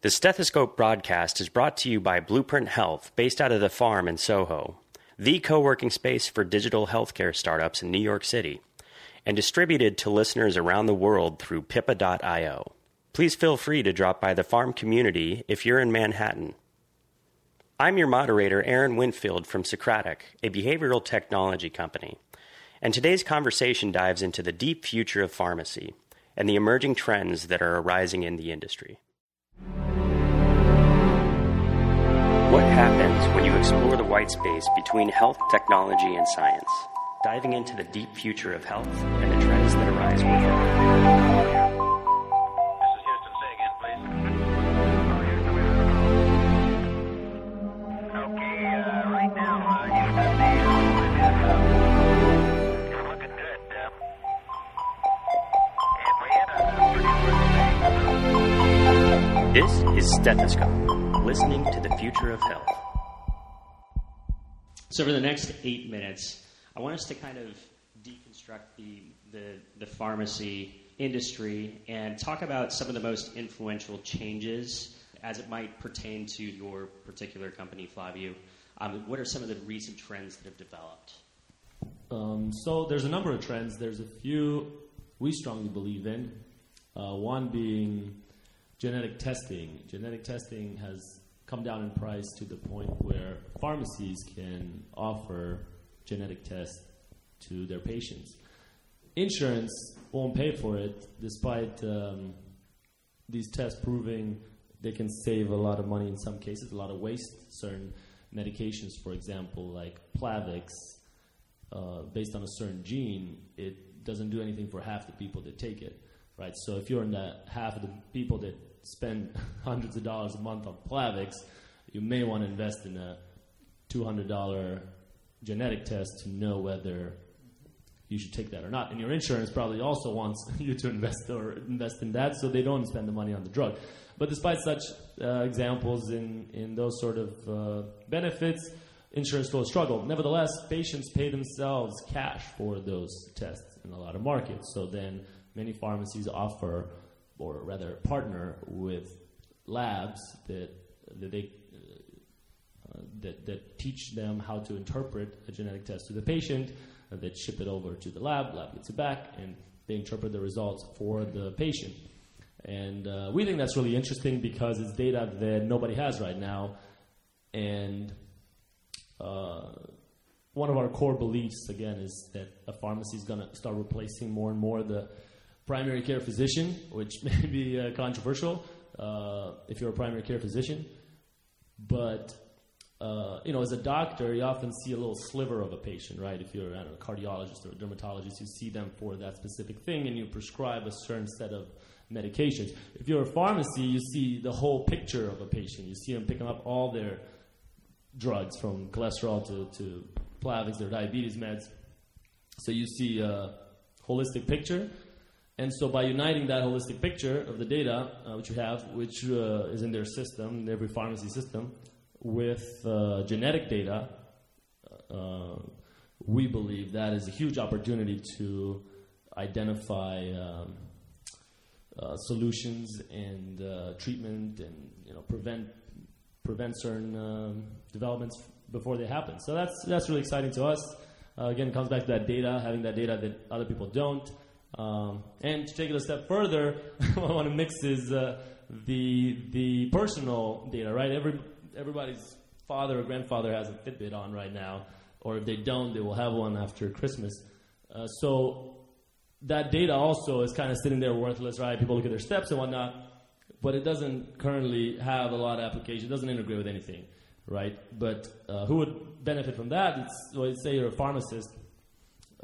The Stethoscope broadcast is brought to you by Blueprint Health, based out of the farm in Soho, the co working space for digital healthcare startups in New York City, and distributed to listeners around the world through pippa.io. Please feel free to drop by the farm community if you're in Manhattan. I'm your moderator, Aaron Winfield from Socratic, a behavioral technology company, and today's conversation dives into the deep future of pharmacy and the emerging trends that are arising in the industry. Happens when you explore the white space between health, technology, and science? Diving into the deep future of health and the trends that arise with it. This is Houston. Say again, please. Okay, uh, right now, uh, Houston, the enrollment is, is looking good. And we had a pretty good This is Stethoscope, listening to the future of health. So for the next eight minutes, I want us to kind of deconstruct the, the, the pharmacy industry and talk about some of the most influential changes as it might pertain to your particular company, Flavio. Um, what are some of the recent trends that have developed? Um, so there's a number of trends. There's a few we strongly believe in. Uh, one being genetic testing. Genetic testing has come down in price to the point where pharmacies can offer genetic tests to their patients. Insurance won't pay for it, despite um, these tests proving they can save a lot of money in some cases, a lot of waste. Certain medications, for example, like Plavix, uh, based on a certain gene, it doesn't do anything for half the people that take it, right? So if you're in that half of the people that spend hundreds of dollars a month on Plavix, you may want to invest in a $200 genetic test to know whether you should take that or not. And your insurance probably also wants you to invest or invest in that, so they don't spend the money on the drug. But despite such uh, examples in, in those sort of uh, benefits, insurance still struggle. Nevertheless, patients pay themselves cash for those tests in a lot of markets. So then many pharmacies offer, or rather partner with labs that, that they uh, that, that teach them how to interpret a genetic test to the patient, uh, that ship it over to the lab, lab gets it back, and they interpret the results for the patient. And uh, we think that's really interesting because it's data that nobody has right now. And uh, one of our core beliefs, again, is that a pharmacy is going to start replacing more and more the primary care physician, which may be uh, controversial uh, if you're a primary care physician. But uh, you know, as a doctor, you often see a little sliver of a patient, right? If you're I don't know, a cardiologist or a dermatologist, you see them for that specific thing, and you prescribe a certain set of medications. If you're a pharmacy, you see the whole picture of a patient. You see them picking up all their drugs, from cholesterol to, to Plavix, their diabetes meds. So you see a holistic picture. And so by uniting that holistic picture of the data, uh, which you have, which uh, is in their system, in every pharmacy system, with uh, genetic data, uh, we believe that is a huge opportunity to identify um, uh, solutions and uh, treatment and you know prevent prevent certain um, developments before they happen. So that's that's really exciting to us. Again, it comes back to that data, having that data that other people don't. Um, and to take it a step further, what I want to mix is uh, the the personal data, right? Every everybody's father or grandfather has a Fitbit on right now, or if they don't, they will have one after Christmas. Uh, so that data also is kind of sitting there worthless, right? People look at their steps and whatnot, but it doesn't currently have a lot of application. It doesn't integrate with anything, right? But uh, who would benefit from that? It's, well, say you're a pharmacist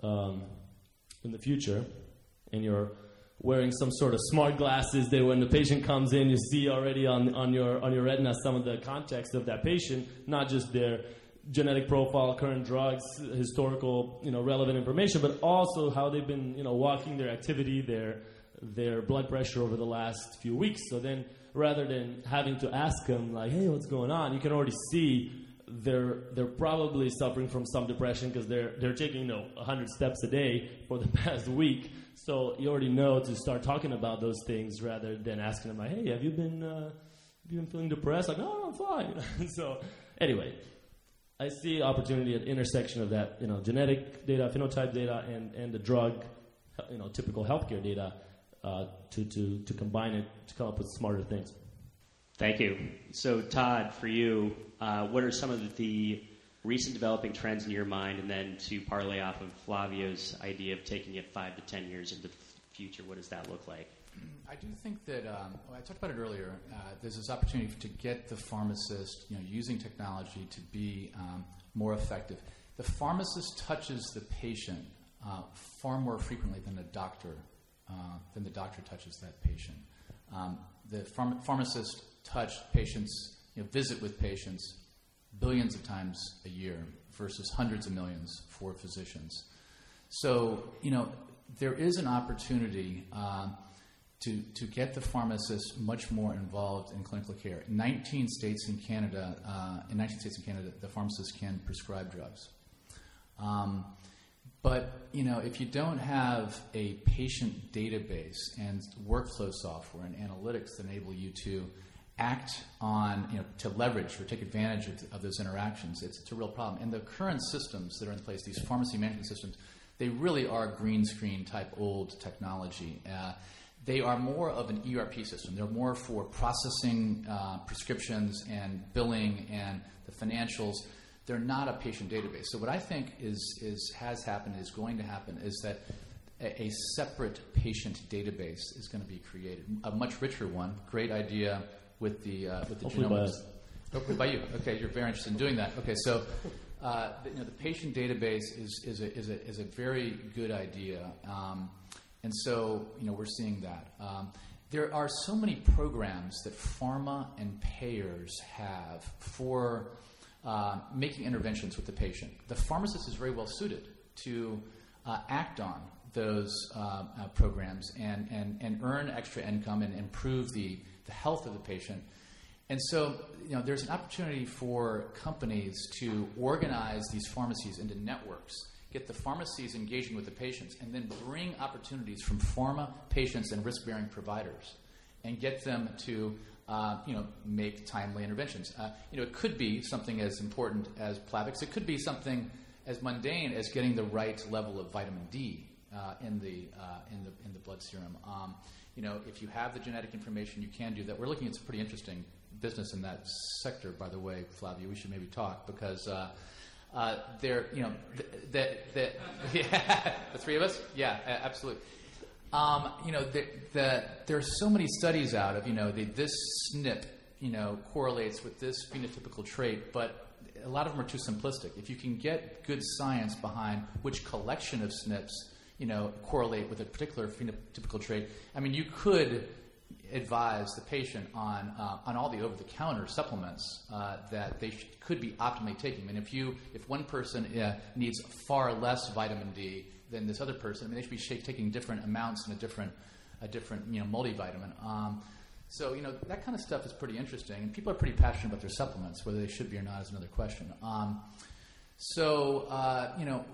um, in the future, and you're wearing some sort of smart glasses that when the patient comes in, you see already on, on, your, on your retina some of the context of that patient, not just their genetic profile, current drugs, historical, you know, relevant information, but also how they've been, you know, walking their activity, their, their blood pressure over the last few weeks. So then rather than having to ask them like, hey, what's going on, you can already see they're they're probably suffering from some depression because they're they're taking you know 100 steps a day for the past week. So you already know to start talking about those things rather than asking them like, "Hey, have you been uh, have you been feeling depressed? Like, no, I'm fine. so, anyway, I see opportunity at intersection of that, you know, genetic data, phenotype data, and, and the drug, you know, typical healthcare data uh, to, to, to combine it to come up with smarter things. Thank you. So, Todd, for you, uh, what are some of the recent developing trends in your mind, and then to parlay off of Flavio's idea of taking it five to ten years into the future, what does that look like? I do think that um, well, I talked about it earlier. Uh, there's this opportunity to get the pharmacist, you know, using technology to be um, more effective. The pharmacist touches the patient uh, far more frequently than the doctor uh, than the doctor touches that patient. Um, the pharm- pharmacist touch patients, you know, visit with patients billions of times a year versus hundreds of millions for physicians. So, you know, there is an opportunity uh, to, to get the pharmacist much more involved in clinical care. In 19 states in Canada, uh, in 19 states in Canada, the pharmacist can prescribe drugs. Um, but you know, if you don't have a patient database and workflow software and analytics that enable you to act on, you know, to leverage or take advantage of, of those interactions, it's, it's, a real problem. And the current systems that are in place, these pharmacy management systems, they really are green screen type old technology. Uh, they are more of an ERP system. They're more for processing uh, prescriptions and billing and the financials. They're not a patient database. So what I think is, is has happened is going to happen is that a, a separate patient database is going to be created, a much richer one. Great idea with the uh, with the Hopefully genomics. Hopefully by you. Okay, you're very interested in doing that. Okay, so uh, the, you know, the patient database is, is, a, is, a, is a very good idea. Um, and so, you know, we're seeing that. Um, there are so many programs that pharma and payers have for uh, making interventions with the patient. The pharmacist is very well suited to uh, act on those uh, uh programs and, and, and earn extra income and improve the, the health of the patient. And so, you know, there's an opportunity for companies to organize these pharmacies into networks get the pharmacies engaging with the patients, and then bring opportunities from pharma, patients, and risk bearing providers and get them to uh, you know, make timely interventions. Uh, you know, it could be something as important as Plavix. It could be something as mundane as getting the right level of vitamin D uh, in, the, uh, in, the, in the blood serum. Um, you know, if you have the genetic information, you can do that. We're looking at some pretty interesting business in that sector, by the way, Flavio. We should maybe talk because uh, uh, they're, you know, that, the, yeah, the three of us? Yeah, absolutely. Um, you know, the, the, there are so many studies out of, you know, the, this SNP, you know, correlates with this phenotypical trait, but a lot of them are too simplistic. If you can get good science behind which collection of SNPs, you know, correlate with a particular phenotypical trait, I mean, you could advise the patient on, uh, on all the over the counter supplements uh, that they sh- could be optimally taking. I And if, you, if one person uh, needs far less vitamin D than this other person, I mean, they should be taking different amounts and a different, a different you know, multivitamin. Um, so, you know, that kind of stuff is pretty interesting. And people are pretty passionate about their supplements. Whether they should be or not is another question. Um, so, uh, you know,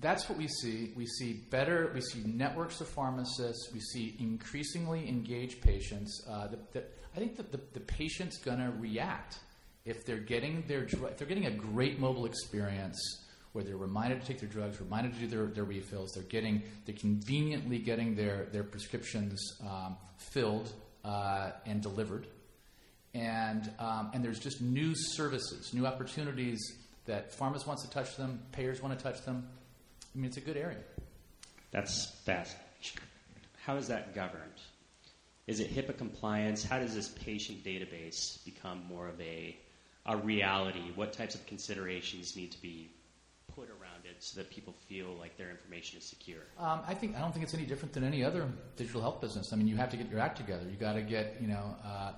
that's what we see. We see better, we see networks of pharmacists, we see increasingly engaged patients. Uh, the, the, I think that the, the patient's going to react if they're getting their if they're getting a great mobile experience where they're reminded to take their drugs, reminded to do their, their refills, they're getting they're conveniently getting their their prescriptions um, filled uh, and delivered, and um, and there's just new services, new opportunities that pharmacists wants to touch them, payers want to touch them I mean, it's a good area. That's fast. How is that governed? Is it HIPAA compliance? How does this patient database become more of a, a reality? What types of considerations need to be put around it so that people feel like their information is secure? Um, I think I don't think it's any different than any other digital health business. I mean, you have to get your act together. You got to get you know uh,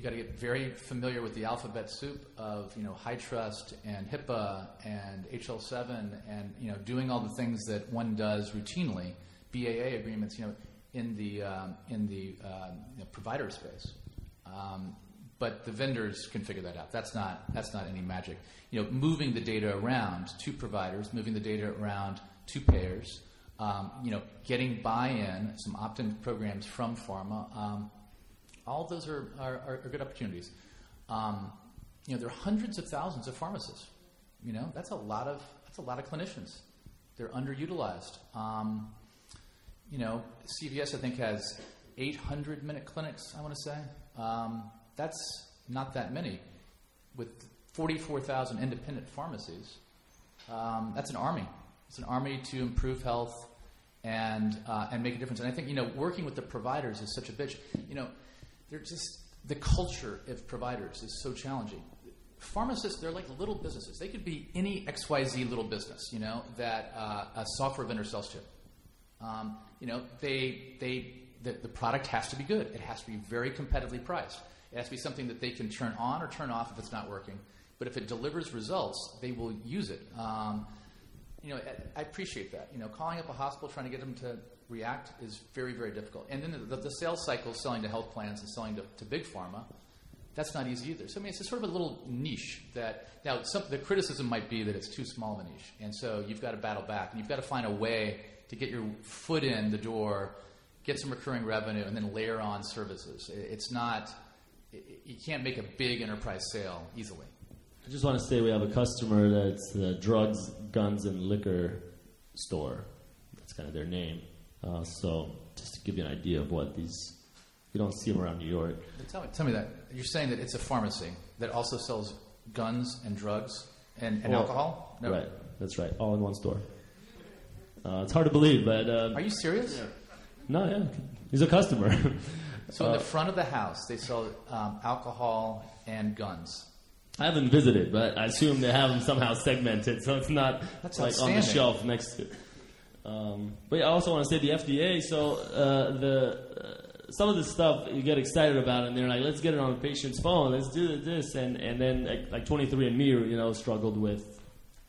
you got to get very familiar with the alphabet soup of you know HITRUST and HIPAA and HL7 and you know doing all the things that one does routinely, BAA agreements, you know, in the um, in the uh, you know, provider space. Um, but the vendors can figure that out. That's not that's not any magic. You know, moving the data around to providers, moving the data around to payers. Um, you know, getting buy-in, some opt-in programs from pharma. Um, all of those are, are, are, good opportunities. Um, you know, there are hundreds of thousands of pharmacists. You know, that's a lot of that's a lot of clinicians. They're underutilized. Um, you know, CVS I think has 800 minute clinics. I want to say um, that's not that many. With 44,000 independent pharmacies, um, that's an army. It's an army to improve health and uh, and make a difference. And I think you know, working with the providers is such a bitch. You know, they're just the culture of providers is so challenging. Pharmacists, they're like little businesses. They could be any XYZ little business, you know, that uh, a software vendor sells to. Um, you know, they, they, the, the product has to be good. It has to be very competitively priced. It has to be something that they can turn on or turn off if it's not working. But if it delivers results, they will use it. Um, you know, I, appreciate that. You know, calling up a hospital trying to get them to react is very, very difficult. And then the, the sales cycle, selling to health plans and selling to, to big pharma, that's not easy either. So I mean, it's sort of a little niche that now some, the criticism might be that it's too small of a niche, and so you've got to battle back, and you've got to find a way to get your foot in the door, get some recurring revenue, and then layer on services. It- It's not you can't make a big enterprise sale easily. I just want to say we have a customer that's a drugs, guns, and liquor store. That's kind of their name. Uh, so just to give you an idea of what these, you don't see them around New York. But tell me, tell me that you're saying that it's a pharmacy that also sells guns and drugs and, and Well, alcohol. No. Right, that's right, all in one store. Uh, it's hard to believe, but uh, Are you serious? no, yeah, he's a customer. So Uh, in the front of the house, they sell um, alcohol and guns. I haven't visited, but I assume they have them somehow segmented, so it's not That's like on the shelf next to. Um, but yeah, I also want to say the FDA. So uh, the uh, some of the stuff you get excited about, and they're like, "Let's get it on the patient's phone. Let's do this," and and then like, like 23andMe, you know, struggled with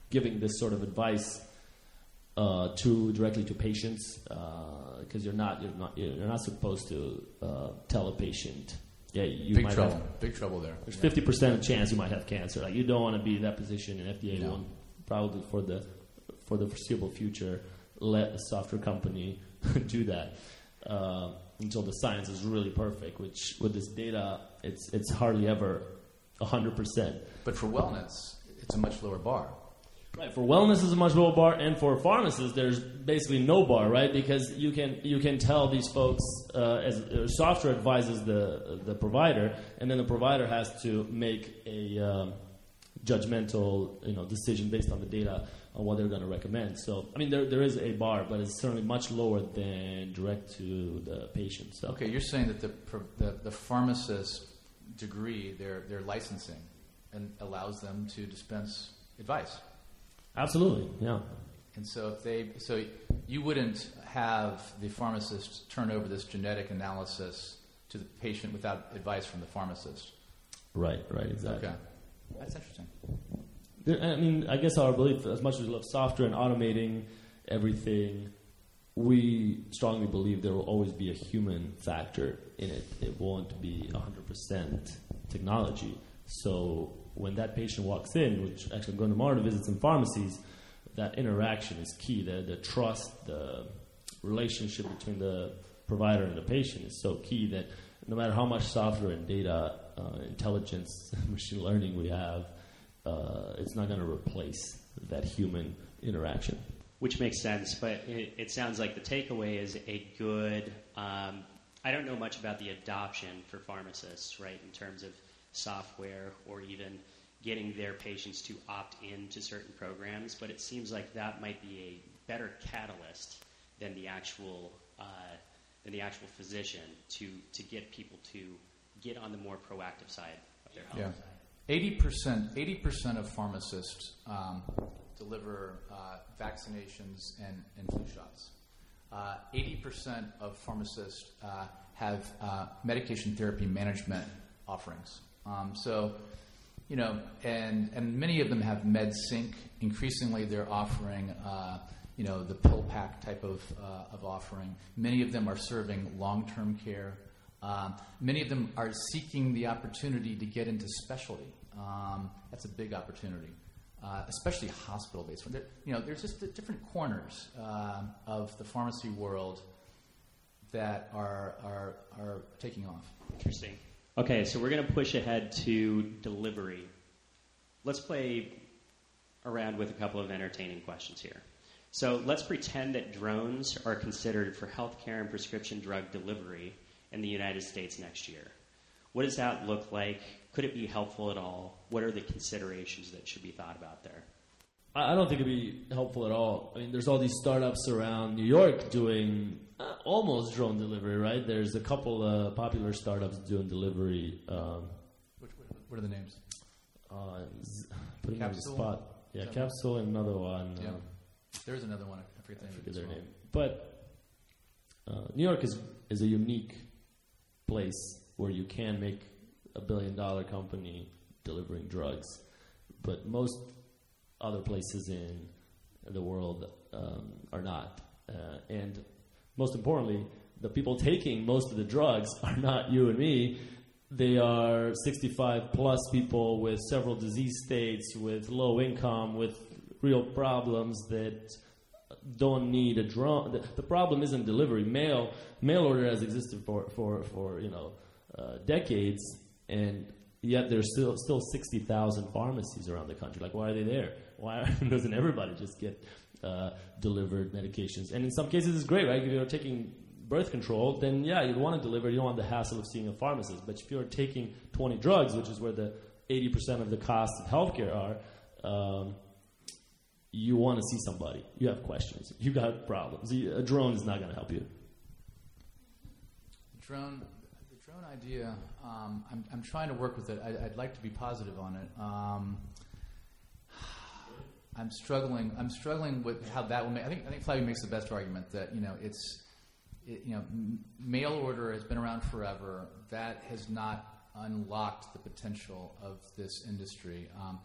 giving this sort of advice uh, to directly to patients because you're not you're not you're not supposed to uh, tell a patient. Yeah, you Big might trouble. have Big trouble there. there's Yeah. fifty percent chance you might have cancer. Like you don't want to be in that position, and FDA No. won't probably for the for the foreseeable future let a software company do that uh, until the science is really perfect. Which with this data, it's it's hardly ever hundred percent. But for wellness, it's a much lower bar. Right. For wellness is a much lower bar, and for pharmacists, there's basically no bar, right? Because you can you can tell these folks uh, as uh, software advises the the provider, and then the provider has to make a um, judgmental you know decision based on the data on what they're going to recommend. So I mean, there there is a bar, but it's certainly much lower than direct to the patient. So Okay, you're saying that the, the, the pharmacist degree, their, their licensing, and allows them to dispense advice. Absolutely, yeah. And so if they, so you wouldn't have the pharmacist turn over this genetic analysis to the patient without advice from the pharmacist. Right, right, exactly. Okay, that's interesting. There- I mean, I guess our belief, as much as we love software and automating everything, we strongly believe there will always be a human factor in it. It won't be 100% technology. So when that patient walks in, which actually I'm going tomorrow to visit some pharmacies, that interaction is key. The, the trust, the relationship between the provider and the patient is so key that no matter how much software and data, uh, intelligence, machine learning we have, uh, it's not going to replace that human interaction. which makes sense. But it, it sounds like the takeaway is a good. Um, I don't know much about the adoption for pharmacists, right, in terms of software or even getting their patients to opt in to certain programs. But it seems like that might be a better catalyst than the actual uh, than the actual physician to to get people to get on the more proactive side of their health. Yeah. Eighty percent, eighty percent of pharmacists um, deliver uh, vaccinations and, and flu shots. Uh, Eighty percent of pharmacists uh, have uh, medication therapy management offerings. Um, so, you know, and and many of them have MedSync. Increasingly, they're offering. Uh, you know the PillPack type of, uh, of offering. Many of them are serving long-term care. Um, many of them are seeking the opportunity to get into specialty. Um, that's a big opportunity, uh, especially hospital-based. You know, there's just the different corners um of the pharmacy world that are, are, are taking off. Interesting. Okay, so we're going to push ahead to delivery. Let's play around with a couple of entertaining questions here. So let's pretend that drones are considered for healthcare and prescription drug delivery in the United States next year. What does that look like? Could it be helpful at all? What are the considerations that should be thought about there? I don't think it'd be helpful at all. I mean, there's all these startups around New York doing uh, almost drone delivery, right? There's a couple uh, popular startups doing delivery. Um, Which, what, are the names? uh, z- putting me on the Capsule? spot. Yeah, Capsule and another one. Yeah. um, There is another one. I forget the I name. forget their well. name. But uh, New York is is a unique place where you can make a billion dollar company delivering drugs, but most other places in the world um, are not. Uh, and most importantly, the people taking most of the drugs are not you and me. They are 65 plus people with several disease states, with low income, with real problems that don't need a drone. The, the problem isn't delivery. Mail mail order has existed for for for you know uh, decades, and yet there's still still sixty thousand pharmacies around the country. Like, why are they there? Why doesn't everybody just get uh, delivered medications? And in some cases, it's great, right? If you're taking birth control, then yeah, you'd want to deliver. You don't want the hassle of seeing a pharmacist. But if you're taking 20 drugs, which is where the 80% of the costs of healthcare are, um, you want to see somebody. You have questions. You got problems. A drone is not going to help you. Drone, the drone idea. Um, I'm, I'm trying to work with it. I, I'd like to be positive on it. Um, I'm struggling. I'm struggling with how that will make. I think. I think Flavio makes the best argument that you know it's, it, you know, m- mail order has been around forever. That has not unlocked the potential of this industry. Um,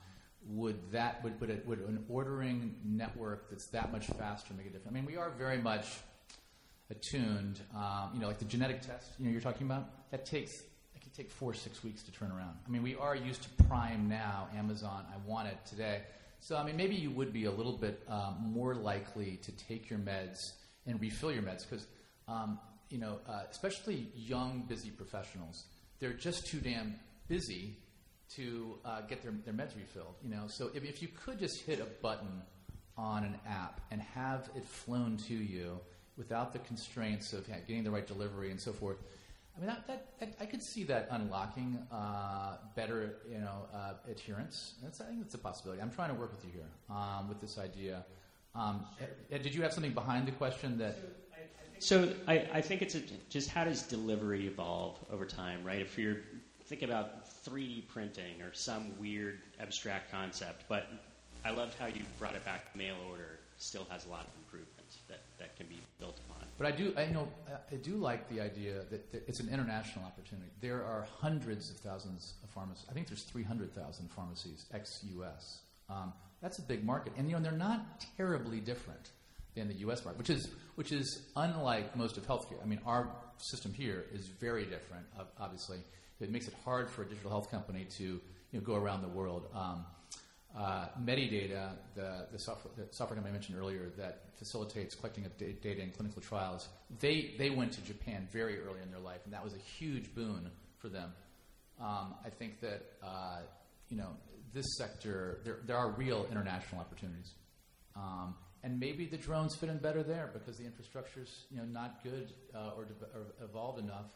would that would would, it, would an ordering network that's that much faster make a difference? I mean, we are very much attuned. Um, you know, like the genetic test. You know, you're talking about that takes it can take four six weeks to turn around. I mean, we are used to Prime now. Amazon, I want it today. So I mean, maybe you would be a little bit um, more likely to take your meds and refill your meds because um, you know, uh, especially young, busy professionals, they're just too damn busy to uh, get their, their meds refilled. You know, so if, if you could just hit a button on an app and have it flown to you without the constraints of yeah, getting the right delivery and so forth. I mean, that, that, that, I could see that unlocking uh, better, you know, uh, adherence. That's, I think that's a possibility. I'm trying to work with you here um, with this idea. Um, Ed, did you have something behind the question that? So I, I think it's a, just how does delivery evolve over time, right? If you're think about 3D printing or some weird abstract concept, but I loved how you brought it back. Mail order still has a lot of improvements that, that can be built upon. But I do, I know, I do like the idea that, that it's an international opportunity. There are hundreds of thousands of pharmacies. I think there's 300,000 pharmacies ex-US. Um, that's a big market, and you know they're not terribly different than the U.S. market, which is which is unlike most of healthcare. I mean, our system here is very different. Obviously, it makes it hard for a digital health company to you know go around the world. Um, uh, Medidata, the, the, software, the software I mentioned earlier that facilitates collecting of da- data in clinical trials, they, they went to Japan very early in their life, and that was a huge boon for them. Um, I think that uh, you know this sector, there, there are real international opportunities, um, and maybe the drones fit in better there because the infrastructure's you know not good uh, or, de- or evolved enough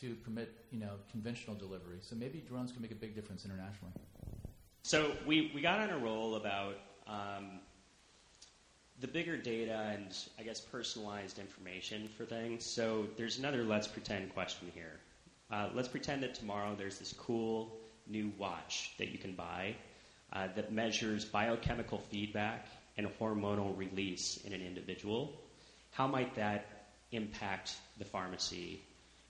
to permit you know conventional delivery. So maybe drones can make a big difference internationally. So we, we got on a roll about um, the bigger data and I guess personalized information for things. So there's another let's pretend question here. Uh, let's pretend that tomorrow there's this cool new watch that you can buy uh, that measures biochemical feedback and hormonal release in an individual. How might that impact the pharmacy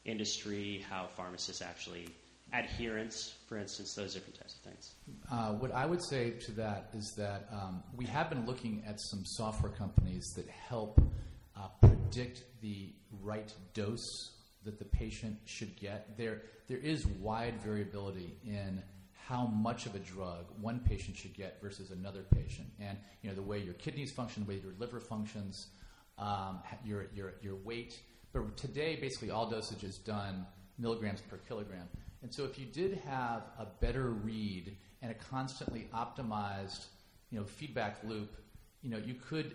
industry? How pharmacists actually adherence, for instance, those different types of things. Uh, what I would say to that is that um, we have been looking at some software companies that help uh, predict the right dose that the patient should get. There, there is wide variability in how much of a drug one patient should get versus another patient, and you know the way your kidneys function, the way your liver functions, um, your, your, your weight. But but today, basically, all dosage is done milligrams per kilogram. And so, if you did have a better read and a constantly optimized, you know, feedback loop, you know, you could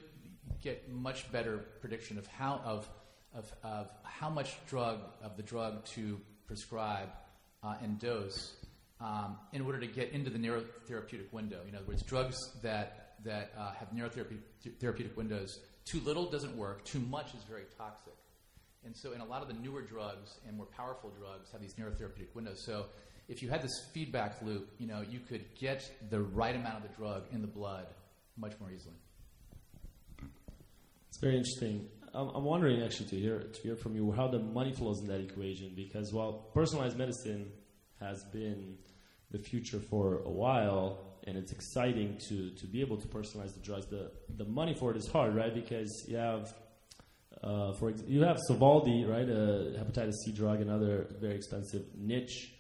get much better prediction of how of of, of how much drug of the drug to prescribe uh, and dose um, in order to get into the narrow therapeutic window. In other words, drugs that that uh, have narrow therapeutic, therapeutic windows, too little doesn't work. Too much is very toxic. And so, in a lot of the newer drugs and more powerful drugs have these narrow therapeutic windows. So, if you had this feedback loop, you know, you could get the right amount of the drug in the blood much more easily. It's very interesting. I'm, I'm wondering actually to hear to hear from you how the money flows in that equation because while personalized medicine has been the future for a while and it's exciting to, to be able to personalize the drugs, the, the money for it is hard, right? Because you have uh, for ex- you have Sovaldi, right, a hepatitis C drug, and other very expensive niche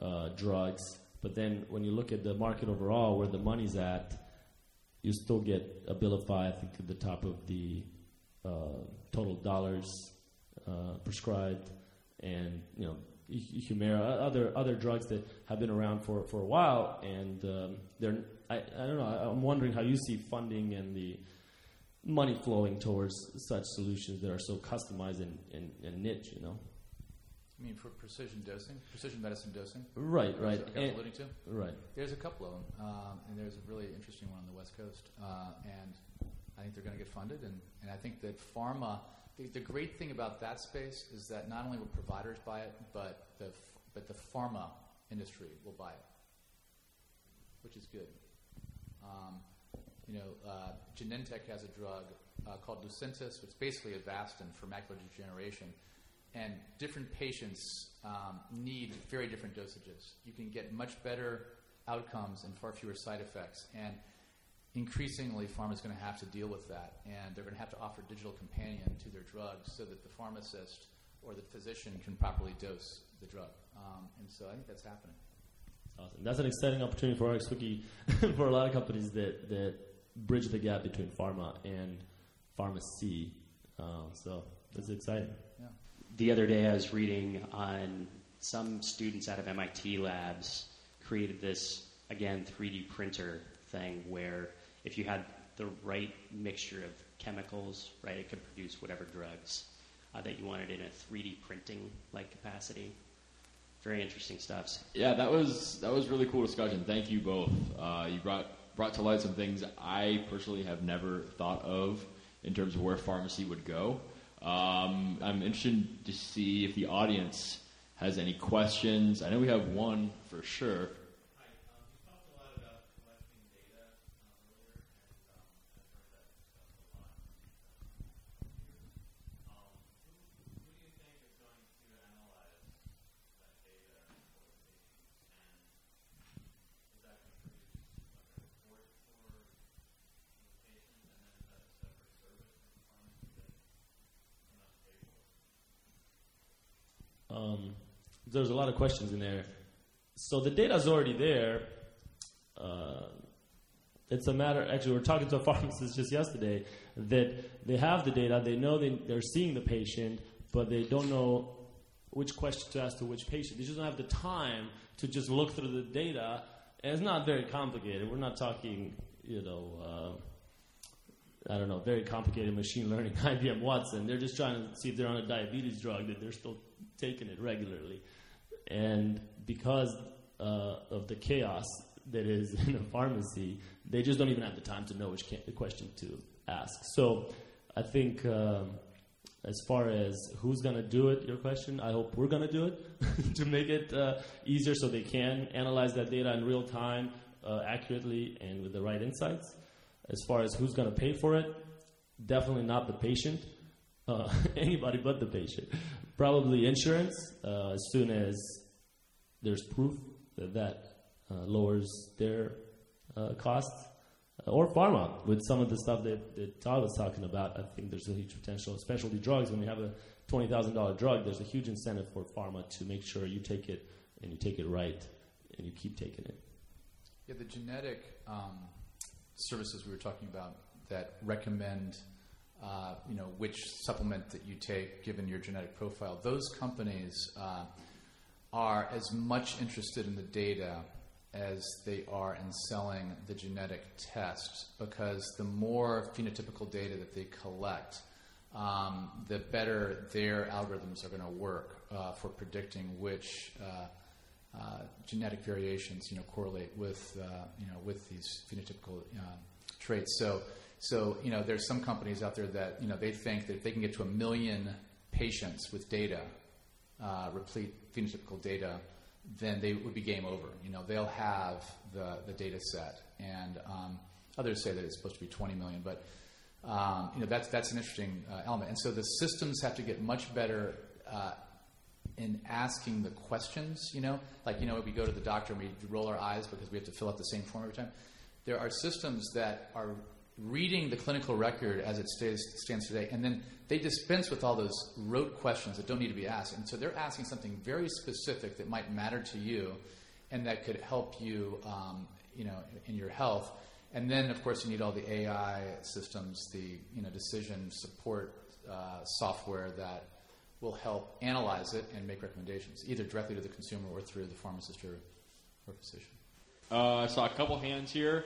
uh, drugs. But then when you look at the market overall, where the money's at, you still get Abilify, I think, at the top of the uh, total dollars uh, prescribed, and you know Hu- Humira, other other drugs that have been around for, for a while, and um, they're I, I don't know. I, I'm wondering how you see funding and the money flowing towards such solutions that are so customized and, and, and niche, you know. I mean, for precision dosing, precision medicine dosing. Right, right, what I was alluding to. right. There's a couple of them, um, and there's a really interesting one on the West Coast, uh, and I think they're going to get funded. And, and I think that pharma, the, the great thing about that space is that not only will providers buy it, but the but the pharma industry will buy it, which is good. Um, you know, uh, Genentech has a drug uh, called Lucentis, which is basically Avastin for macular degeneration. And different patients um, need very different dosages. You can get much better outcomes and far fewer side effects. And increasingly, pharma is going to have to deal with that. And they're going to have to offer digital companion to their drugs so that the pharmacist or the physician can properly dose the drug. Um, and so I think that's happening. Awesome. That's an exciting opportunity for RxWiki for a lot of companies that, that bridge the gap between pharma and pharmacy. Uh, so that's exciting. Yeah. The other day, I was reading on some students out of MIT labs created this again 3D printer thing where if you had the right mixture of chemicals, right, it could produce whatever drugs uh, that you wanted in a 3D printing like capacity. Very interesting stuff. Yeah, that was that was really cool discussion. Thank you both. Uh, you brought brought to light some things I personally have never thought of in terms of where pharmacy would go. Um, I'm interested to see if the audience has any questions. I know we have one for sure. Um, there's a lot of questions in there. So the data's already there. Uh, it's a matter. Actually, we are talking to a pharmacist just yesterday that they have the data. They know they, they're seeing the patient, but they don't know which question to ask to which patient. They just don't have the time to just look through the data. And it's not very complicated. We're not talking, you know. Uh, I don't know, very complicated machine learning, IBM Watson. They're just trying to see if they're on a diabetes drug, that they're still taking it regularly. And because uh, of the chaos that is in a pharmacy, they just don't even have the time to know which question to ask. So I think um, as far as who's going to do it, your question, I hope we're going to do it to make it uh, easier so they can analyze that data in real time, uh, accurately, and with the right insights. As far as who's going to pay for it, definitely not the patient. Uh, anybody but the patient. Probably insurance, uh, as soon as there's proof that that uh, lowers their uh, costs. Uh, or pharma, with some of the stuff that, that Todd was talking about, I think there's a huge potential. Specialty drugs, when you have a $20,000 drug, there's a huge incentive for pharma to make sure you take it and you take it right and you keep taking it. Yeah, the genetic um, services we were talking about that recommend uh, you know, which supplement that you take given your genetic profile. Those companies uh, are as much interested in the data as they are in selling the genetic test because the more phenotypical data that they collect, um, the better their algorithms are going to work uh, for predicting which uh, uh, genetic variations, you know, correlate with, uh, you know, with these phenotypical uh, traits. So, so you know, there's some companies out there that you know they think that if they can get to a million patients with data, uh, replete phenotypical data, then they would be game over. You know, they'll have the the data set, and um, others say that it's supposed to be 20 million, but um, you know that's that's an interesting uh, element. And so the systems have to get much better. Uh, in asking the questions, you know, like you know, we go to the doctor and we roll our eyes because we have to fill out the same form every time. There are systems that are reading the clinical record as it stays, stands today, and then they dispense with all those rote questions that don't need to be asked. And so they're asking something very specific that might matter to you, and that could help you, um, you know, in your health. And then, of course, you need all the AI systems, the you know decision support uh, software that will help analyze it and make recommendations, either directly to the consumer or through the pharmacist or, or physician. Uh, I saw a couple hands here.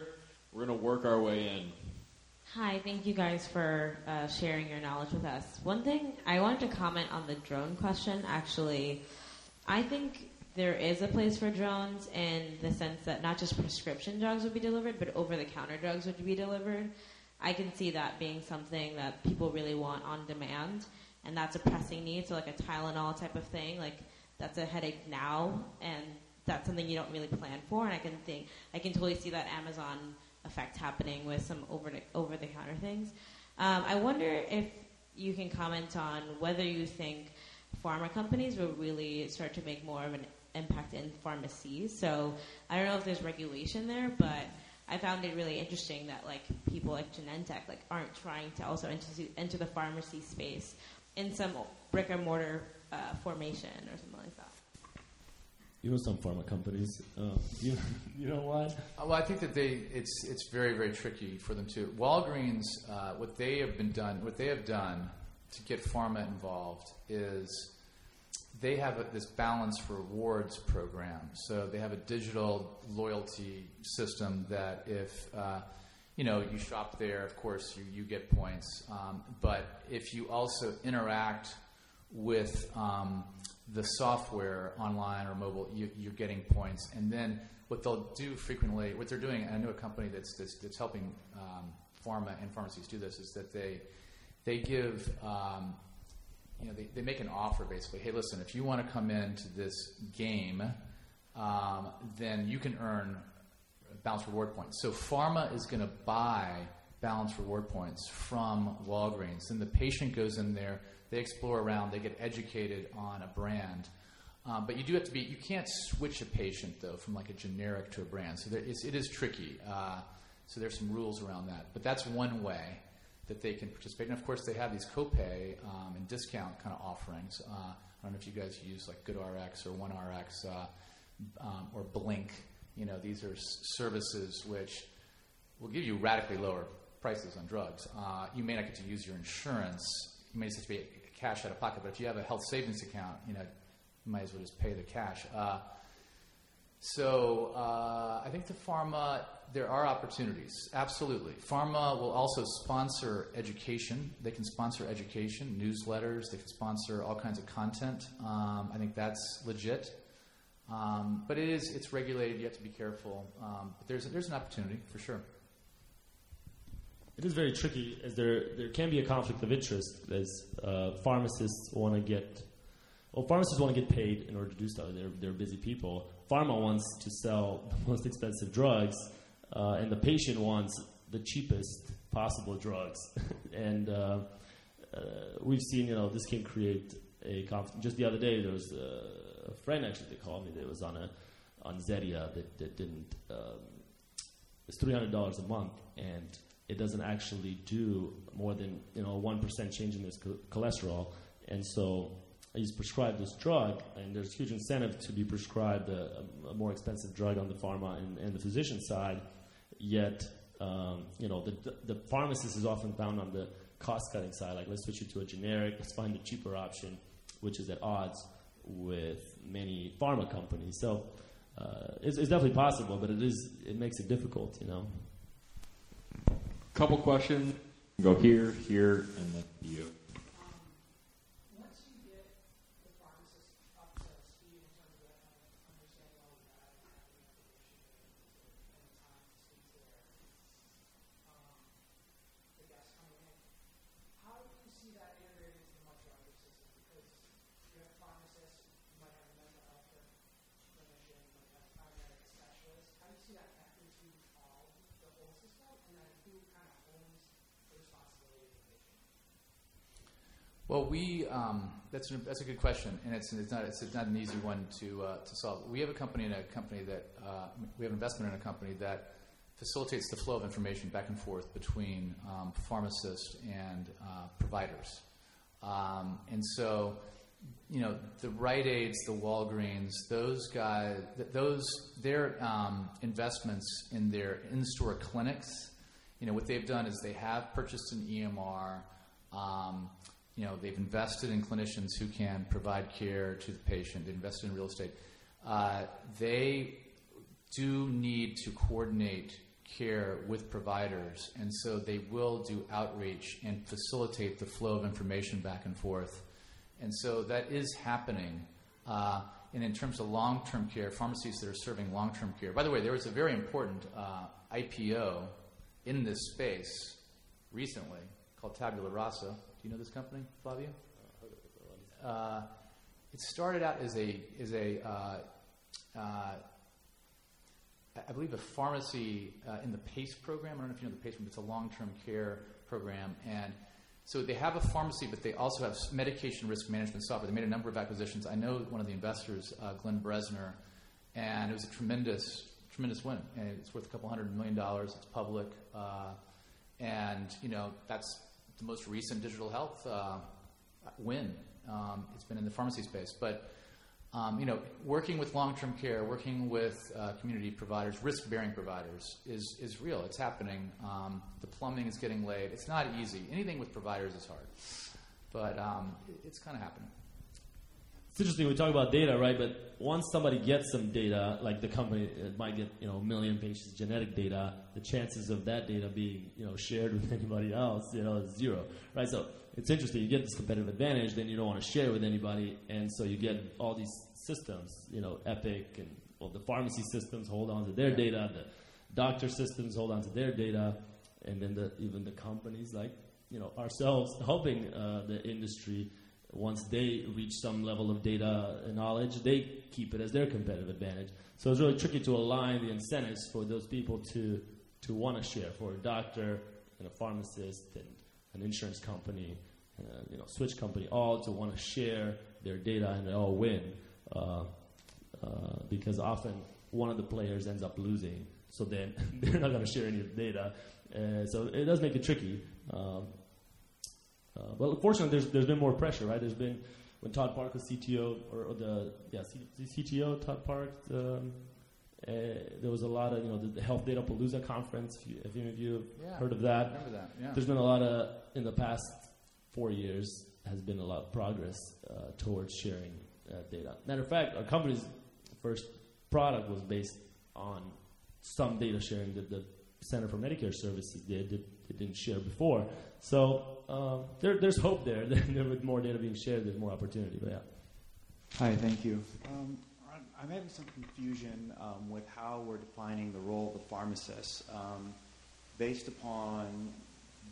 We're going to work our way in. Hi, thank you guys for uh, sharing your knowledge with us. One thing I wanted to comment on the drone question. Actually, I think there is a place for drones in the sense that not just prescription drugs would be delivered, but over-the-counter drugs would be delivered. I can see that being something that people really want on demand, and that's a pressing need. So, like a Tylenol type of thing, like that's a headache now, and that's something you don't really plan for. And I can think, I can totally see that Amazon effect happening with some over over the counter things. Um, I wonder if you can comment on whether you think pharma companies will really start to make more of an impact in pharmacies. So I don't know if there's regulation there, but I found it really interesting that like people like Genentech like aren't trying to also enter, enter the pharmacy space in some brick and mortar uh, formation or something like that. You know some pharma companies. You, you know why? Uh, Well, I think that they it's it's very very tricky for them to Walgreens. Uh, what they have been done, what they have done to get pharma involved is they have a, this balance rewards program. So they have a digital loyalty system that if uh, you know you shop there, of course you, you get points. Um, but if you also interact with um, the software online or mobile, you, you're getting points. And then what they'll do frequently, what they're doing, I know a company that's, that's, that's helping um, pharma and pharmacies do this, is that they, they give, um, you know, they, they make an offer basically. Hey, listen, if you want to come into this game, um, then you can earn balance reward points. So pharma is going to buy balance reward points from Walgreens. Then the patient goes in there, they explore around, they get educated on a brand. Um, but you do have to be, you can't switch a patient though from like a generic to a brand. So there is, it is tricky. Uh, so there's some rules around that. But that's one way that they can participate. And of course, they have these copay um, and discount kind of offerings. Uh, I don't know if you guys use like GoodRx or OneRx uh, um, or Blink. You know, these are s- services which will give you radically lower prices on drugs. Uh, you may not get to use your insurance. You may just have to pay cash out of pocket. But if you have a health savings account, you know, you might as well just pay the cash. Uh, so uh, I think the pharma, there are opportunities, absolutely. Pharma will also sponsor education. They can sponsor education, newsletters. They can sponsor all kinds of content. Um, I think that's legit. Um, but it is, it's regulated. You have to be careful. Um, but there's, there's an opportunity for sure. It is very tricky, as there there can be a conflict of interest, as uh, pharmacists want to get, well, pharmacists want to get paid in order to do so. They're they're busy people. Pharma wants to sell the most expensive drugs, uh, and the patient wants the cheapest possible drugs. and uh, uh, we've seen, you know, this can create a conflict. Just the other day, there was a, a friend actually that called me that was on a on Zetia that, that didn't. Um, it's three hundred dollars a month, and it doesn't actually do more than you know one percent change in this cho- cholesterol, and so he's prescribed this drug, and there's huge incentive to be prescribed a, a more expensive drug on the pharma and, and the physician side. Yet, um, you know, the, the pharmacist is often found on the cost cutting side, like let's switch it to a generic, let's find a cheaper option, which is at odds with many pharma companies. So uh, it's, it's definitely possible, but it is it makes it difficult, you know. Couple questions. Go here, here, and then you. Once you get the pharmacist up to speed in terms of understanding all the data and having information and the time to speak to their um, the guests coming in, how do you see that integrated into a much larger system? Because you have pharmacists, you might have a mental health clinician, you might have paramedic specialists. How do you see that connected to all the whole system? And then who kind of owns the responsibility of the patient? Well, we um, that's an, that's a good question, and it's, it's not it's not an easy one to uh, to solve. We have a company in a company that uh, we have investment in a company that facilitates the flow of information back and forth between um, pharmacists and uh, providers, um, and so you know the Rite Aids, the Walgreens, those guys, th- those their um, investments in their in-store clinics. You know what they've done is they have purchased an EMR. Um, you know, they've invested in clinicians who can provide care to the patient. They've invested in real estate. Uh, they do need to coordinate care with providers, and so they will do outreach and facilitate the flow of information back and forth. And so that is happening. Uh, and in terms of long term care, pharmacies that are serving long term care. By the way, there was a very important uh, IPO in this space recently called Tabula Rasa. Do you know this company, Flavio? Uh, it started out as a as a uh, uh, I believe a pharmacy uh, in the PACE program. I don't know if you know the PACE program. It's a long-term care program, and so they have a pharmacy, but they also have medication risk management software. They made a number of acquisitions. I know one of the investors, uh, Glenn Bresner, and it was a tremendous, tremendous win. And it's worth a couple hundred million dollars. It's public, uh, and you know that's the most recent digital health uh, win. Um, it's been in the pharmacy space, but um, you know, working with long-term care, working with uh, community providers, risk-bearing providers, is is real. It's happening. Um, the plumbing is getting laid. It's not easy. Anything with providers is hard, but um, it's kind of happening. It's interesting we talk about data, right? But once somebody gets some data, like the company it might get you know a million patients genetic data, the chances of that data being you know shared with anybody else, you know, is zero, right? So it's interesting. You get this competitive advantage, then you don't want to share with anybody, and so you get all these systems, you know, Epic and well, the pharmacy systems hold on to their data, the doctor systems hold on to their data, and then the, even the companies like you know ourselves helping uh, the industry once they reach some level of data and knowledge, they keep it as their competitive advantage. So it's really tricky to align the incentives for those people to to want to share. For a doctor and a pharmacist and an insurance company, uh, you know, switch company, all to want to share their data and they all win, uh, uh, because often one of the players ends up losing. So then they're not going to share any of the data. Uh, so it does make it tricky. Um, uh, but fortunately, there's there's been more pressure, right? There's been when Todd Park was CTO or, or the yeah C, CTO Todd Park. Um, uh, there was a lot of you know the, the Health Datapalooza conference. If, you, if any of you have Yeah. heard of that, remember that. Yeah. there's been a lot of in the past four years has been a lot of progress uh, towards sharing uh, data. Matter of fact, our company's first product was based on some data sharing that the Center for Medicare Services did that they didn't share before. So um, there, there's hope there. that with more data being shared, there's more opportunity. But yeah. Hi, thank you. Um, I'm- I'm having some confusion um, with how we're defining the role of the pharmacist um, based upon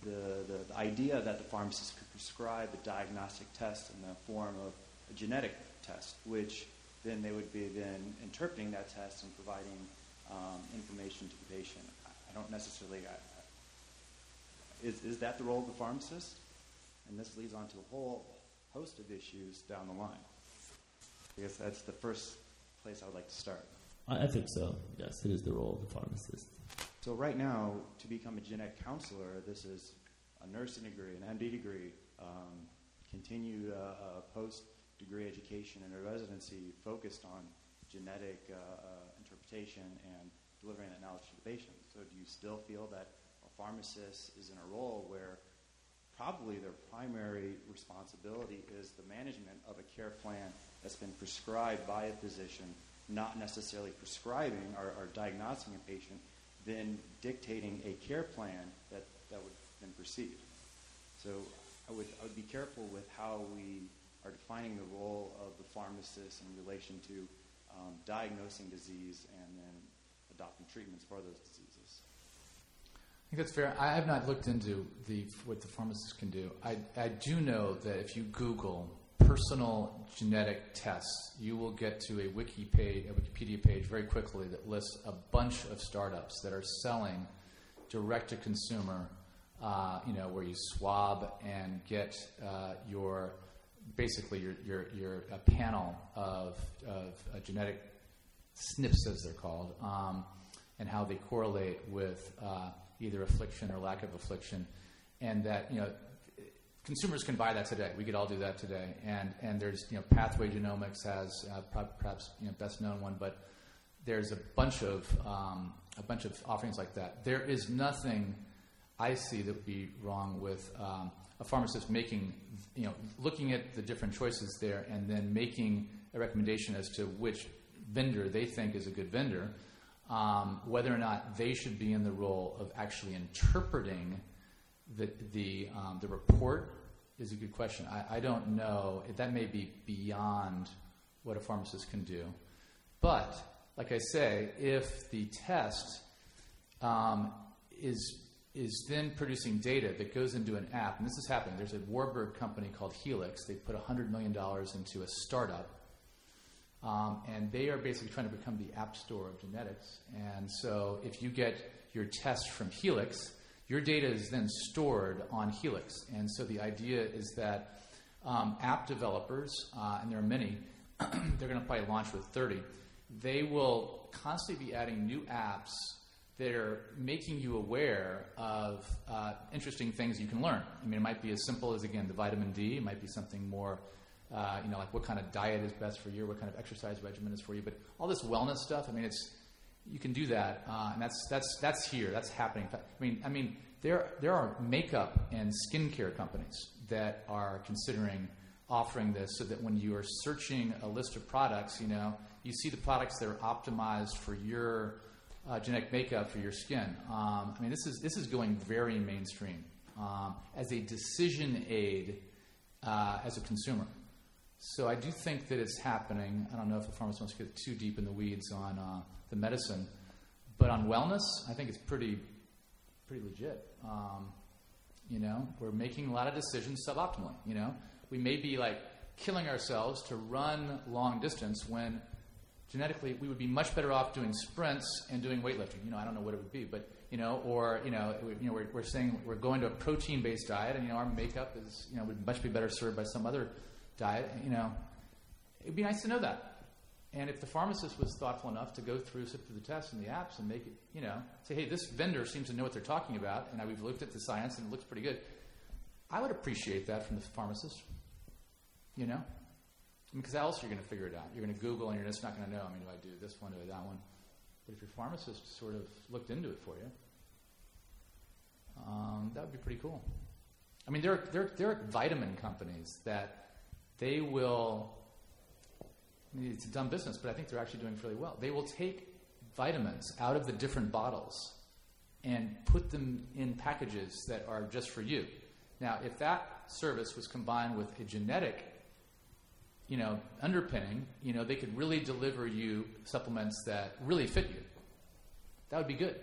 the, the, the idea that the pharmacist could prescribe a diagnostic test in the form of a genetic test, which then they would be then interpreting that test and providing um, information to the patient. I, I don't necessarily. I, I- is, is that the role of the pharmacist? And this leads on to a whole host of issues down the line. I guess that's the first place I would like to start. I, think so. Yes, it is the role of the pharmacist. So right now, to become a genetic counselor, this is a nursing degree, an MD degree, um, continued uh, post-degree education and a residency focused on genetic uh, uh, interpretation and delivering that knowledge to the patient. So do you still feel that pharmacist is in a role where probably their primary responsibility is the management of a care plan that's been prescribed by a physician, not necessarily prescribing or, or diagnosing a patient, then dictating a care plan that, that would then proceed. So I would, I would be careful with how we are defining the role of the pharmacist in relation to um, diagnosing disease and then adopting treatments for those diseases. I think that's fair. I have not looked into the what the pharmacist can do. I, I do know that if you Google personal genetic tests, you will get to a wiki page, a Wikipedia page very quickly that lists a bunch of startups that are selling direct to consumer. Uh, you know, where you swab and get uh, your basically your your, your a panel of of uh, genetic SNPs, as they're called, um, and how they correlate with uh, either affliction or lack of affliction, and that you know consumers can buy that today. We could all do that today, and and there's you know Pathway Genomics has uh, perhaps you know best known one, but there's a bunch of um, a bunch of offerings like that. There is nothing I see that would be wrong with um, a pharmacist making you know looking at the different choices there and then making a recommendation as to which vendor they think is a good vendor. Um, whether or not they should be in the role of actually interpreting the the, um, the report is a good question. I, I don't know. That may be beyond what a pharmacist can do. But like I say, if the test um, is is then producing data that goes into an app, and this is happening. There's a Warburg company called Helix. They put $100 million into a startup, um, and they are basically trying to become the app store of genetics. And so if you get your test from Helix, your data is then stored on Helix. And so the idea is that um, app developers, uh, and there are many, they're going to probably launch with 30, they will constantly be adding new apps that are making you aware of uh, interesting things you can learn. I mean, it might be as simple as, again, the vitamin D. It might be something more, uh, you know, like what kind of diet is best for you, what kind of exercise regimen is for you. But all this wellness stuff, I mean, it's you can do that, uh, and that's that's that's here. That's happening. I mean, I mean, there there are makeup and skincare companies that are considering offering this, so that when you are searching a list of products, you know, you see the products that are optimized for your uh, genetic makeup for your skin. Um, I mean, this is this is going very mainstream um, as a decision aid uh, as a consumer. So I do think that it's happening. I don't know if the pharmacist wants to get too deep in the weeds on uh, the medicine, but on wellness, I think it's pretty pretty legit. Um, you know, we're making a lot of decisions suboptimally. You know, we may be like killing ourselves to run long distance when genetically we would be much better off doing sprints and doing weightlifting. You know, I don't know what it would be, but you know, or you know, you know, we're, we're saying we're going to a protein-based diet, and you know, our makeup is you know would much be better served by some other diet. You know, it'd be nice to know that. And if the pharmacist was thoughtful enough to go through, sit through the tests and the apps and make it, you know, say, hey, this vendor seems to know what they're talking about, and we've looked at the science and it looks pretty good. I would appreciate that from the pharmacist. You know, because else are you going to figure it out? You're going to Google and you're just not going to know. I mean, do I do this one, do I that one? But if your pharmacist sort of looked into it for you, um, that would be pretty cool. I mean, there are, there, there are vitamin companies that they will. It's a dumb business, but I think they're actually doing fairly well. They will take vitamins out of the different bottles and put them in packages that are just for you. Now, if that service was combined with a genetic you know, underpinning, you know, they could really deliver you supplements that really fit you. That would be good.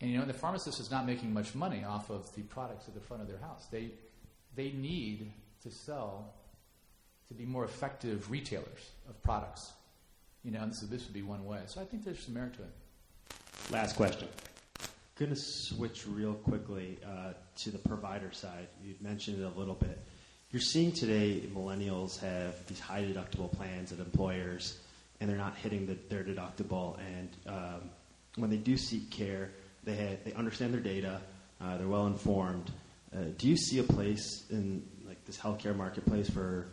And you know, the pharmacist is not making much money off of the products at the front of their house. They they need to sell to be more effective retailers of products. You know, and this, this would be one way. So I think there's some merit to it. Last question. Going to switch real quickly uh, to the provider side. You mentioned it a little bit. You're seeing today millennials have these high deductible plans at employers, and they're not hitting the, their deductible. And um, when they do seek care, they have, they understand their data, uh, they're well informed. Uh, do you see a place in like this healthcare marketplace for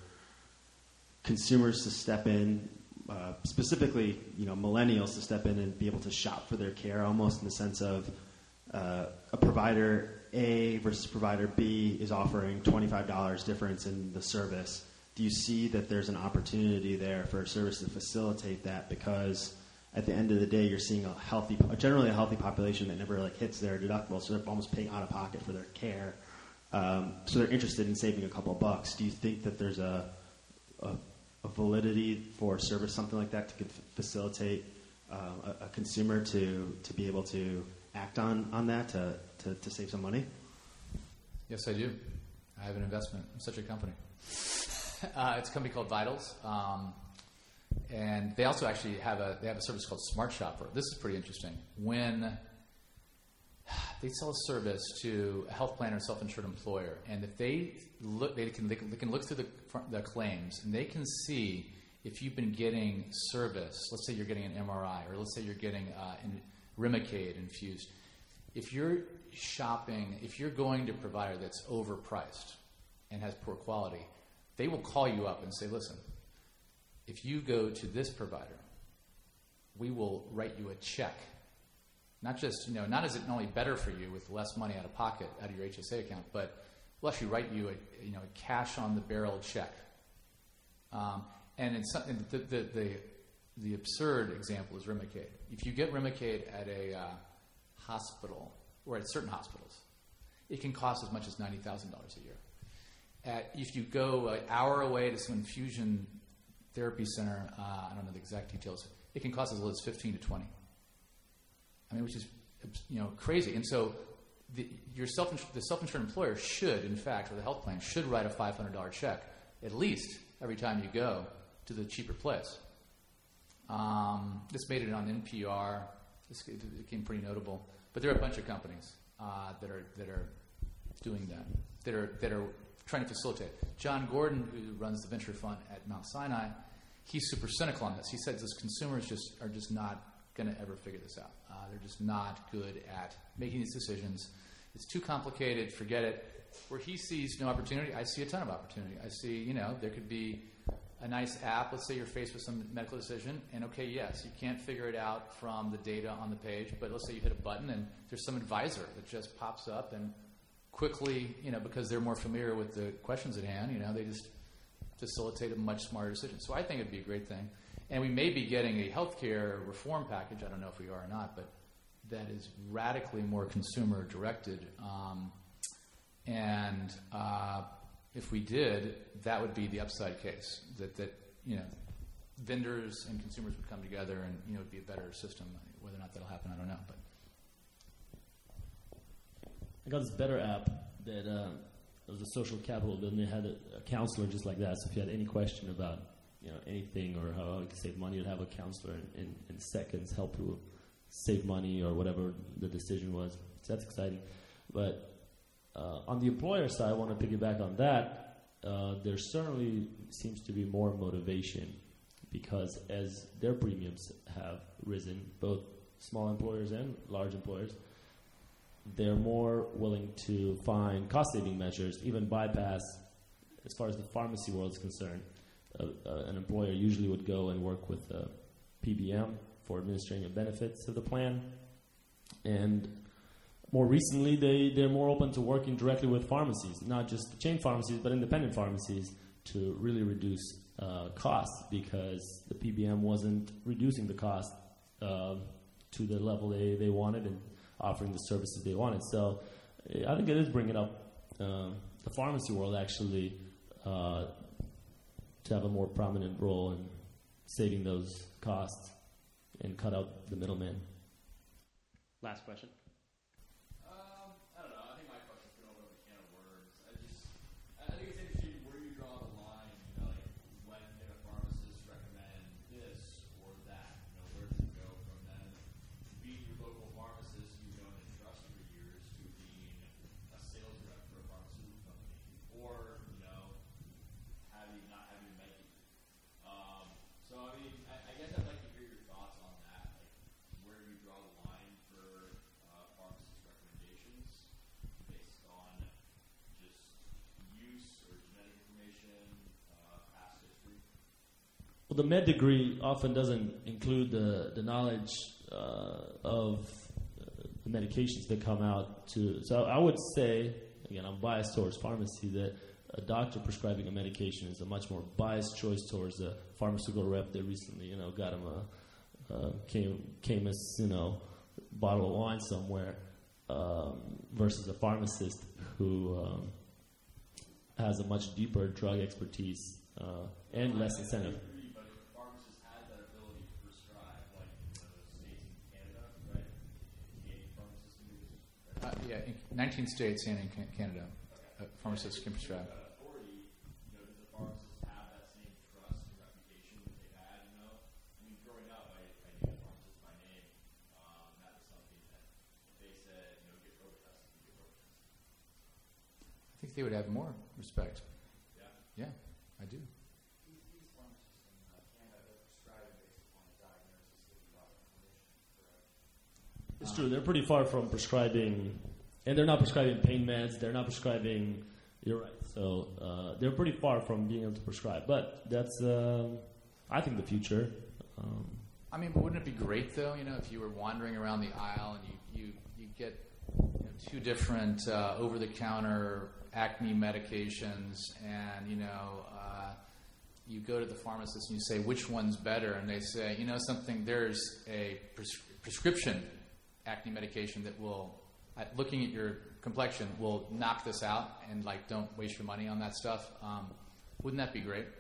consumers to step in, uh, specifically, you know, millennials to step in and be able to shop for their care, almost in the sense of uh, a provider A versus provider B is offering $25 difference in the service, do you see that there's an opportunity there for a service to facilitate that? Because at the end of the day, you're seeing a healthy, generally a healthy population that never like hits their deductible, so they're almost paying out of pocket for their care. Um, so they're interested in saving a couple bucks. Do you think that there's a, a, a validity for a service, something like that, to facilitate uh, a, a consumer to, to be able to act on, on that to, to, to save some money? Yes, I do. I have an investment in such a company. uh, it's a company called Vitals, um, and they also actually have a they have a service called SmartShopper. This is pretty interesting. When they sell a service to a health plan or self-insured employer, and if they look, they can they can, look through the, the claims and they can see if you've been getting service. Let's say you're getting an MRI, or let's say you're getting uh, an Remicade infused. If you're shopping, if you're going to a provider that's overpriced and has poor quality, they will call you up and say, "Listen, if you go to this provider, we will write you a check." Not just, you know, not is it only better for you with less money out of pocket out of your HSA account, but we'll actually write you a, you know, a cash on the barrel check. Um, and in some, in the, the, the, the absurd example is Remicade. If you get Remicade at a uh, hospital or at certain hospitals, it can cost as much as $90,000 a year. At, if you go an hour away to some infusion therapy center, uh, I don't know the exact details, it can cost as little as 15 to 20. I mean, which is you know crazy. And so the, your self the self-insured employer should, in fact, or the health plan should write a $500 check at least every time you go to the cheaper place. Um, this made it on NPR. This became pretty notable. But there are a bunch of companies uh, that are that are doing that. That are that are trying to facilitate. John Gordon, who runs the venture fund at Mount Sinai, he's super cynical on this. He says this consumers just are just not going to ever figure this out. Uh, they're just not good at making these decisions. It's too complicated. Forget it. Where he sees no opportunity, I see a ton of opportunity. I see, you know, there could be a nice app. Let's say you're faced with some medical decision, and okay, yes, you can't figure it out from the data on the page, but let's say you hit a button and there's some advisor that just pops up and quickly, you know, because they're more familiar with the questions at hand, you know, they just facilitate a much smarter decision. So I think it'd be a great thing. And we may be getting a healthcare reform package. I don't know if we are or not, but that is radically more consumer directed. Um, and uh, if we did, that would be the upside case. That that you know, vendors and consumers would come together, and you know, it'd be a better system. Whether or not that'll happen, I don't know. But I got this better app that uh, was a social capital. Then they had a, a counselor just like that. So if you had any question about you know anything or how you can save money, you'd have a counselor in, in, in seconds help you save money or whatever the decision was. So that's exciting. But uh, on the employer side, I want to piggyback on that. Uh, there certainly seems to be more motivation because as their premiums have risen, both small employers and large employers, they're more willing to find cost saving measures, even bypass, as far as the pharmacy world is concerned. Uh, uh, an employer usually would go and work with a PBM for administering the benefits of the plan. And more recently, they, they're more open to working directly with pharmacies, not just chain pharmacies, but independent pharmacies to really reduce uh, costs because the PBM wasn't reducing the cost uh, to the level they, they wanted and offering the services they wanted. So I think it is bringing up uh, the pharmacy world actually uh, to have a more prominent role in saving those costs and cut out the middleman. Last question. Um, I don't know. I think my question's going to open up a can of worms. I just, I think it's interesting where you draw the line. You know, like when can a pharmacist recommend this or that? You know, where does it go from then being your local pharmacist you've known and trust for years to being a sales rep for a pharmaceutical company, or you know, having not having a med degree. Um, so I mean, I, I guess I'd like to hear your thoughts on that, like where you draw the line for uh, pharmacist recommendations based on just use or genetic information, uh, past history. Well, the med degree often doesn't include the, the knowledge uh, of uh, the medications that come out to. So I would say, again, I'm biased towards pharmacy that a doctor prescribing a medication is a much more biased choice towards a pharmaceutical rep that recently, you know, got him a uh, came came as you know bottle of wine somewhere um, versus a pharmacist who um, has a much deeper drug expertise uh, and less incentive. Uh, yeah, in 19 states and in Canada, uh, pharmacists can prescribe. I think they would have more respect. Yeah, I do. It's true. They're pretty far from prescribing, and they're not prescribing pain meds. They're not prescribing. You're right. So uh, they're pretty far from being able to prescribe. But that's, um I think, the future. Um, I mean, but wouldn't it be great though? You know, if you were wandering around the aisle and you you, you get you know, two different uh, over-the-counter acne medications, and you know, uh, you go to the pharmacist and you say which one's better, and they say, you know, something. There's a pres- prescription acne medication that will, looking at your complexion, will knock this out, and like, don't waste your money on that stuff. Um, wouldn't that be great?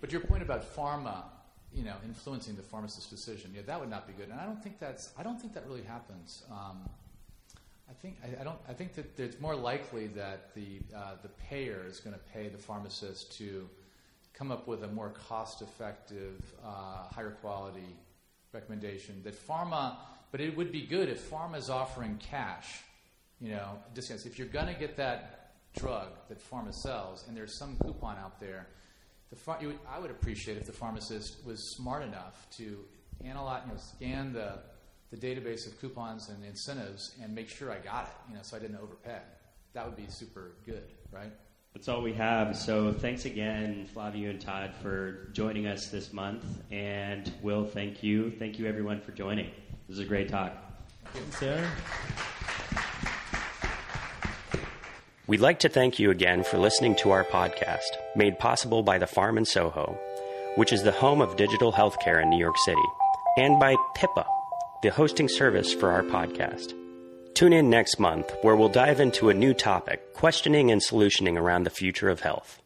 But your point about pharma, you know, influencing the pharmacist's decision, yeah, that would not be good. And I don't think that's, I don't think that really happens. Um, I think, I, I don't, I think that it's more likely that the uh, the payer is going to pay the pharmacist to come up with a more cost-effective, uh, higher quality recommendation. That pharma, but it would be good if pharma is offering cash, you know, discounts. If you're going to get that drug that pharma sells, and there's some coupon out there, the ph- you would, I would appreciate if the pharmacist was smart enough to analyze, you know, scan the the database of coupons and incentives and make sure I got it, you know, so I didn't overpay. That would be super good, right? That's all we have. So thanks again, Flavio and Todd, for joining us this month. And Will, thank you. Thank you, everyone, for joining. This is a great talk. Thank you, Sarah? We'd like to thank you again for listening to our podcast, made possible by the Farm in Soho, which is the home of digital healthcare in New York City, and by Pippa, the hosting service for our podcast. Tune in next month where we'll dive into a new topic, questioning and solutioning around the future of health.